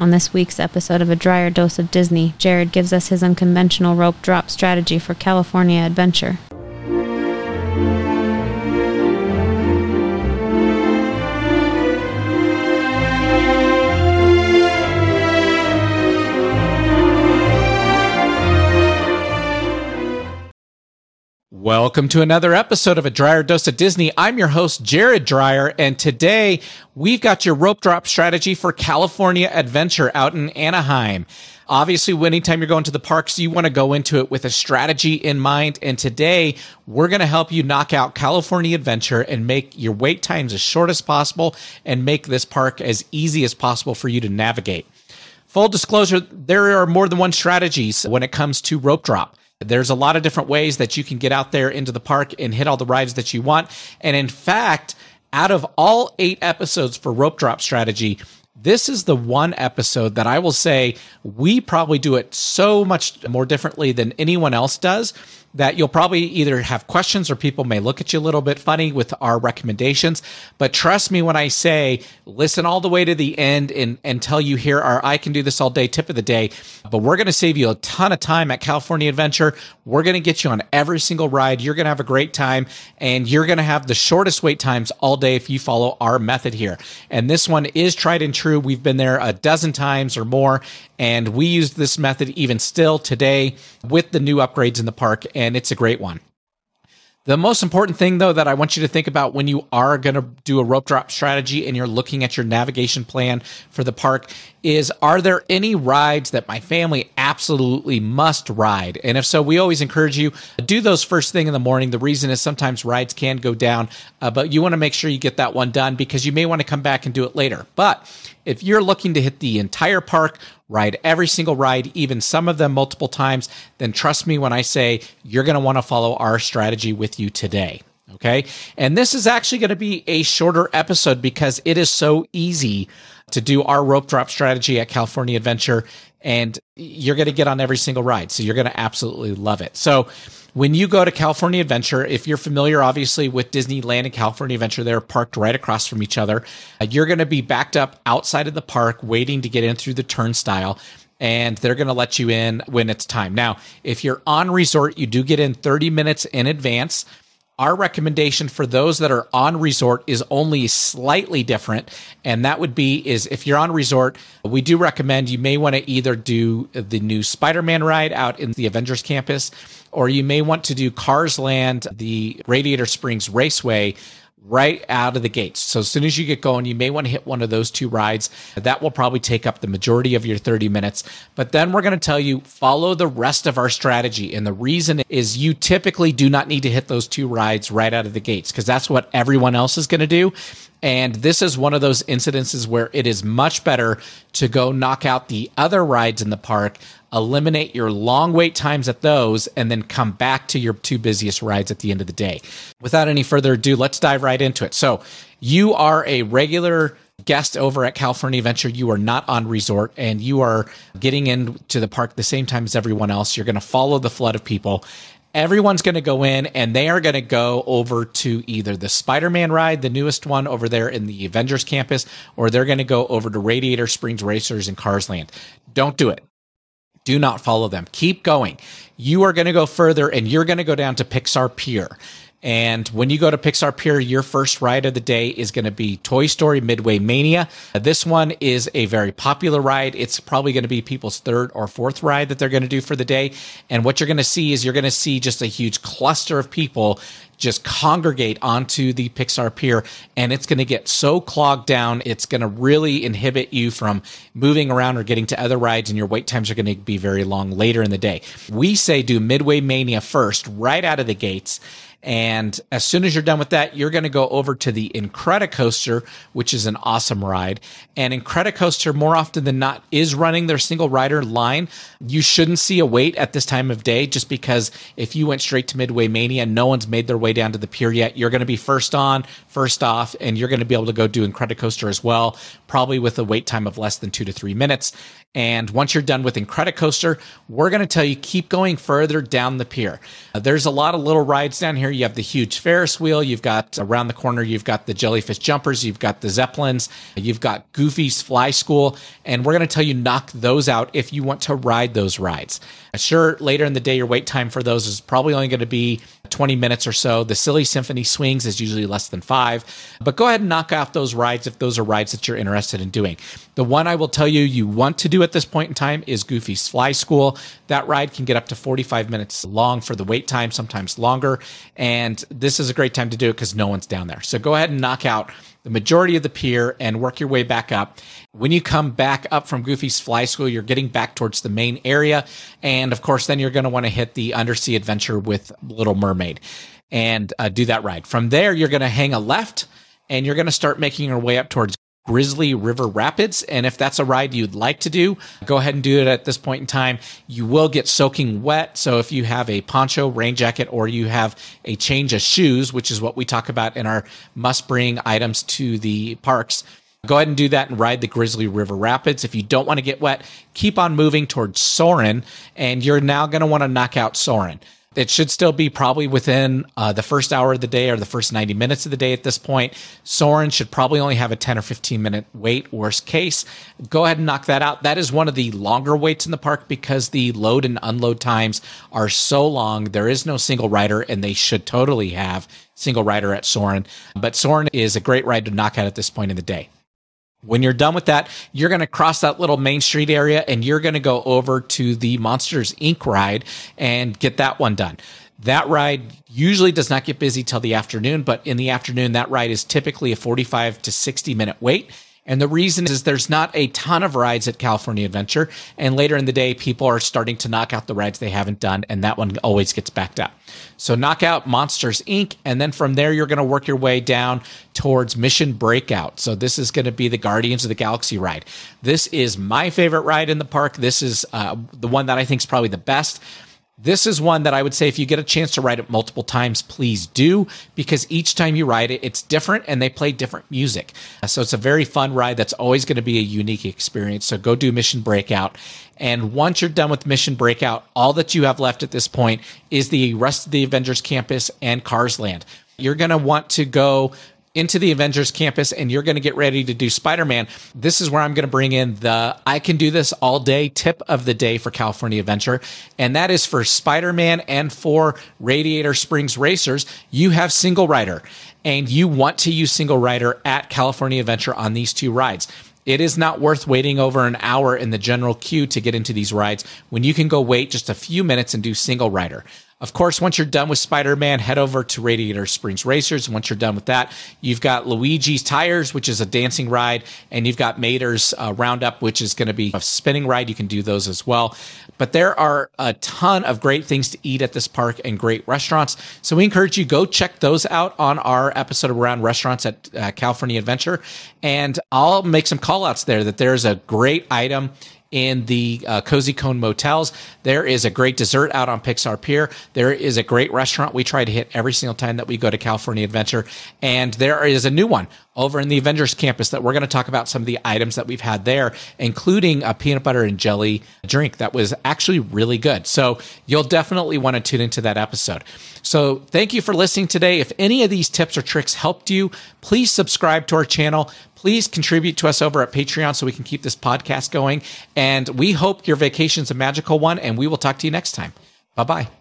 On this week's episode of A Dryer Dose of Disney, Jared gives us his unconventional rope drop strategy for California Adventure. Welcome to another episode of A Dryer Dose of Disney. I'm your host, Jared Dryer, and today we've got your rope drop strategy for California Adventure out in Anaheim. Obviously, anytime you're going to the parks, you want to go into it with a strategy in mind. And today we're going to help you knock out California Adventure and make your wait times as short as possible and make this park as easy as possible for you to navigate. Full disclosure, there are more than one strategies when it comes to rope drop. There's a lot of different ways that you can get out there into the park and hit all the rides that you want. And in fact, out of all eight episodes for rope drop strategy, this is the one episode that I will say we probably do it so much more differently than anyone else does that you'll probably either have questions or people may look at you a little bit funny with our recommendations. But trust me when I say listen all the way to the end and, until you hear our I can do this all day tip of the day. But we're going to save you a ton of time at California Adventure. We're going to get you on every single ride. You're going to have a great time and you're going to have the shortest wait times all day if you follow our method here. And this one is tried and true. We've been there a dozen times or more and we use this method even still today with the new upgrades in the park, and it's a great one. The most important thing, though, that I want you to think about when you are going to do a rope drop strategy and you're looking at your navigation plan for the park is are there any rides that my family absolutely must ride? And if so, we always encourage you do those first thing in the morning. The reason is sometimes rides can go down, uh, but you want to make sure you get that one done because you may want to come back and do it later. But if you're looking to hit the entire park, ride every single ride, even some of them multiple times, then trust me when I say you're going to want to follow our strategy with you today. Okay. And this is actually going to be a shorter episode because it is so easy to do our rope drop strategy at California Adventure. And you're going to get on every single ride. So you're going to absolutely love it. So when you go to California Adventure, if you're familiar, obviously, with Disneyland and California Adventure, they're parked right across from each other. Uh, you're going to be backed up outside of the park, waiting to get in through the turnstile. And they're going to let you in when it's time. Now, if you're on resort, you do get in 30 minutes in advance. Our recommendation for those that are on resort is only slightly different. And that would be is if you're on resort, we do recommend you may want to either do the new Spider-Man ride out in the Avengers campus, or you may want to do Cars Land, the Radiator Springs Raceway right out of the gates. So as soon as you get going, you may want to hit one of those two rides. That will probably take up the majority of your 30 minutes. But then we're going to tell you follow the rest of our strategy. And the reason is you typically do not need to hit those two rides right out of the gates because that's what everyone else is going to do. And this is one of those incidences where it is much better to go knock out the other rides in the park, eliminate your long wait times at those, and then come back to your two busiest rides at the end of the day. Without any further ado, let's dive right into it. So, you are a regular guest over at California Adventure, you are not on resort and you are getting into the park the same time as everyone else. You're going to follow the flood of people everyone's going to go in and they are going to go over to either the Spider-Man ride, the newest one over there in the Avengers campus, or they're going to go over to Radiator Springs Racers and Cars Land. Don't do it. Do not follow them. Keep going. You are going to go further and you're going to go down to Pixar Pier. And when you go to Pixar Pier, your first ride of the day is going to be Toy Story Midway Mania. This one is a very popular ride. It's probably going to be people's third or fourth ride that they're going to do for the day. And what you're going to see is you're going to see just a huge cluster of people just congregate onto the Pixar Pier and it's going to get so clogged down. It's going to really inhibit you from moving around or getting to other rides and your wait times are going to be very long later in the day. We say do Midway Mania first, right out of the gates and as soon as you're done with that, you're going to go over to the Incredicoaster, which is an awesome ride. And Incredicoaster, more often than not, is running their single rider line. You shouldn't see a wait at this time of day just because if you went straight to Midway Mania, no one's made their way down to the pier yet. You're going to be first on, first off, and you're going to be able to go do Incredicoaster as well, probably with a wait time of less than two to three minutes. And once you're done with Incredicoaster, we're going to tell you keep going further down the pier. Uh, there's a lot of little rides down here here, you have the huge Ferris wheel. You've got around the corner, you've got the jellyfish jumpers. You've got the Zeppelins. You've got Goofy's Fly School. And we're going to tell you knock those out if you want to ride those rides. Sure, later in the day, your wait time for those is probably only going to be 20 minutes or so. The Silly Symphony Swings is usually less than five, but go ahead and knock off those rides if those are rides that you're interested in doing. The one I will tell you you want to do at this point in time is Goofy's Fly School. That ride can get up to 45 minutes long for the wait time, sometimes longer. And this is a great time to do it because no one's down there. So go ahead and knock out the majority of the pier and work your way back up. When you come back up from Goofy's Fly School, you're getting back towards the main area. And of course, then you're going to want to hit the undersea adventure with Little Mermaid and uh, do that ride. From there, you're going to hang a left and you're going to start making your way up towards Grizzly River Rapids. And if that's a ride you'd like to do, go ahead and do it at this point in time. You will get soaking wet. So if you have a poncho, rain jacket, or you have a change of shoes, which is what we talk about in our must bring items to the parks, Go ahead and do that and ride the Grizzly River Rapids. If you don't want to get wet, keep on moving towards Soarin', and you're now going to want to knock out Soarin'. It should still be probably within uh, the first hour of the day or the first 90 minutes of the day at this point. Soarin' should probably only have a 10 or 15 minute wait, worst case. Go ahead and knock that out. That is one of the longer waits in the park because the load and unload times are so long. There is no single rider, and they should totally have single rider at Soarin'. But Soarin' is a great ride to knock out at this point in the day. When you're done with that, you're going to cross that little main street area and you're going to go over to the Monsters Inc. ride and get that one done. That ride usually does not get busy till the afternoon, but in the afternoon, that ride is typically a 45 to 60 minute wait. And the reason is there's not a ton of rides at California Adventure. And later in the day, people are starting to knock out the rides they haven't done. And that one always gets backed up. So knock out Monsters Inc. And then from there, you're going to work your way down towards Mission Breakout. So this is going to be the Guardians of the Galaxy ride. This is my favorite ride in the park. This is uh, the one that I think is probably the best. This is one that I would say if you get a chance to ride it multiple times, please do, because each time you ride it, it's different and they play different music. So it's a very fun ride that's always going to be a unique experience. So go do Mission Breakout. And once you're done with Mission Breakout, all that you have left at this point is the rest of the Avengers campus and Cars Land. You're going to want to go into the Avengers campus and you're going to get ready to do Spider Man, this is where I'm going to bring in the I can do this all day tip of the day for California Adventure. And that is for Spider Man and for Radiator Springs Racers. You have single rider and you want to use single rider at California Adventure on these two rides. It is not worth waiting over an hour in the general queue to get into these rides when you can go wait just a few minutes and do single rider. Of course, once you're done with Spider Man, head over to Radiator Springs Racers. Once you're done with that, you've got Luigi's Tires, which is a dancing ride, and you've got Mater's uh, Roundup, which is going to be a spinning ride. You can do those as well. But there are a ton of great things to eat at this park and great restaurants. So we encourage you go check those out on our episode around restaurants at uh, California Adventure. And I'll make some call outs there that there's a great item in the uh, Cozy Cone Motels. There is a great dessert out on Pixar Pier. There is a great restaurant we try to hit every single time that we go to California Adventure. And there is a new one over in the Avengers campus that we're going to talk about some of the items that we've had there, including a peanut butter and jelly drink that was actually really good. So you'll definitely want to tune into that episode. So thank you for listening today. If any of these tips or tricks helped you, please subscribe to our channel please contribute to us over at Patreon so we can keep this podcast going. And we hope your vacation's a magical one, and we will talk to you next time. Bye bye.